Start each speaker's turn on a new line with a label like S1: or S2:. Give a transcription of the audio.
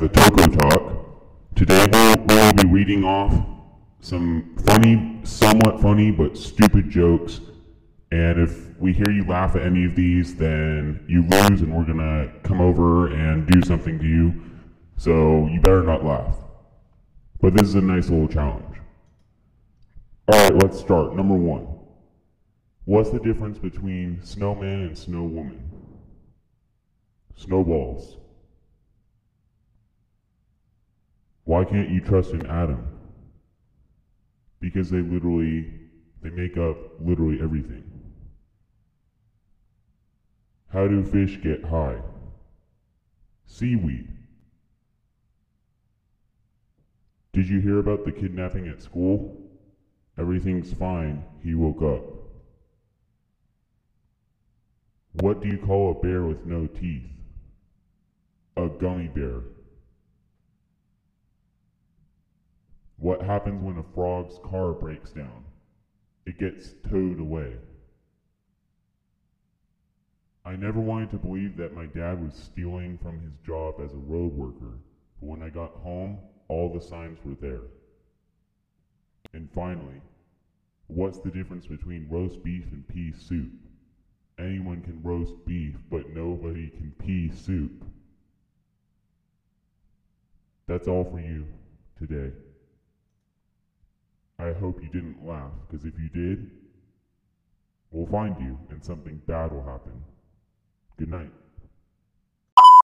S1: the Toko Talk. Today we'll, we'll be reading off some funny, somewhat funny, but stupid jokes. And if we hear you laugh at any of these, then you lose, and we're gonna come over and do something to you. So you better not laugh. But this is a nice little challenge. Alright, let's start. Number one. What's the difference between snowman and snow woman? Snowballs. Why can't you trust an atom? Because they literally they make up literally everything. How do fish get high? Seaweed. Did you hear about the kidnapping at school? Everything's fine. He woke up. What do you call a bear with no teeth? A gummy bear. What happens when a frog's car breaks down? It gets towed away. I never wanted to believe that my dad was stealing from his job as a road worker, but when I got home, all the signs were there. And finally, what's the difference between roast beef and pea soup? Anyone can roast beef, but nobody can pea soup. That's all for you today. I hope you didn't laugh, because if you did, we'll find you and something bad will happen. Good night.